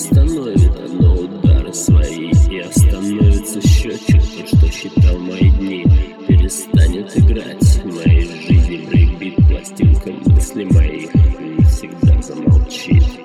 Остановит оно удары свои И остановится счетчик, то, что считал мои дни Перестанет играть. В моей жизни брейкбит Пластинка мыслей моих. Навсегда замолчит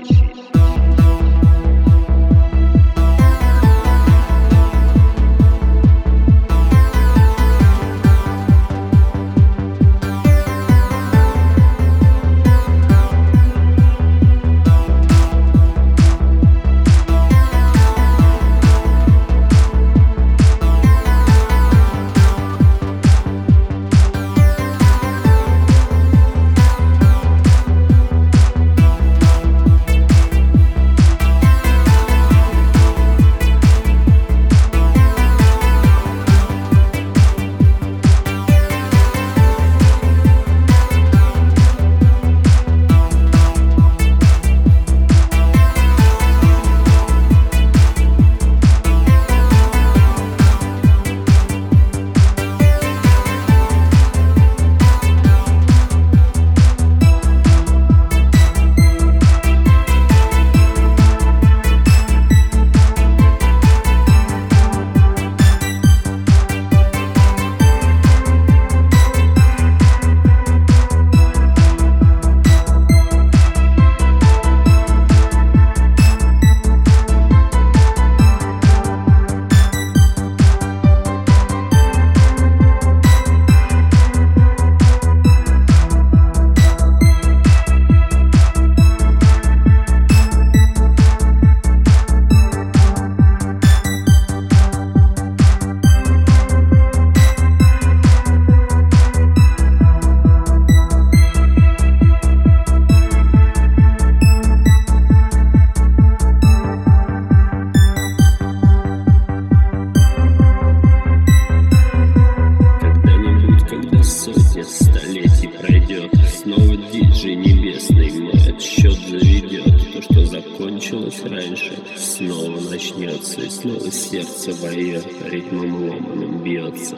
столетий пройдет. Снова диджей небесный мой отсчет заведет. То, что закончилось раньше, снова начнется И снова сердце вое ритмом ломаным бьется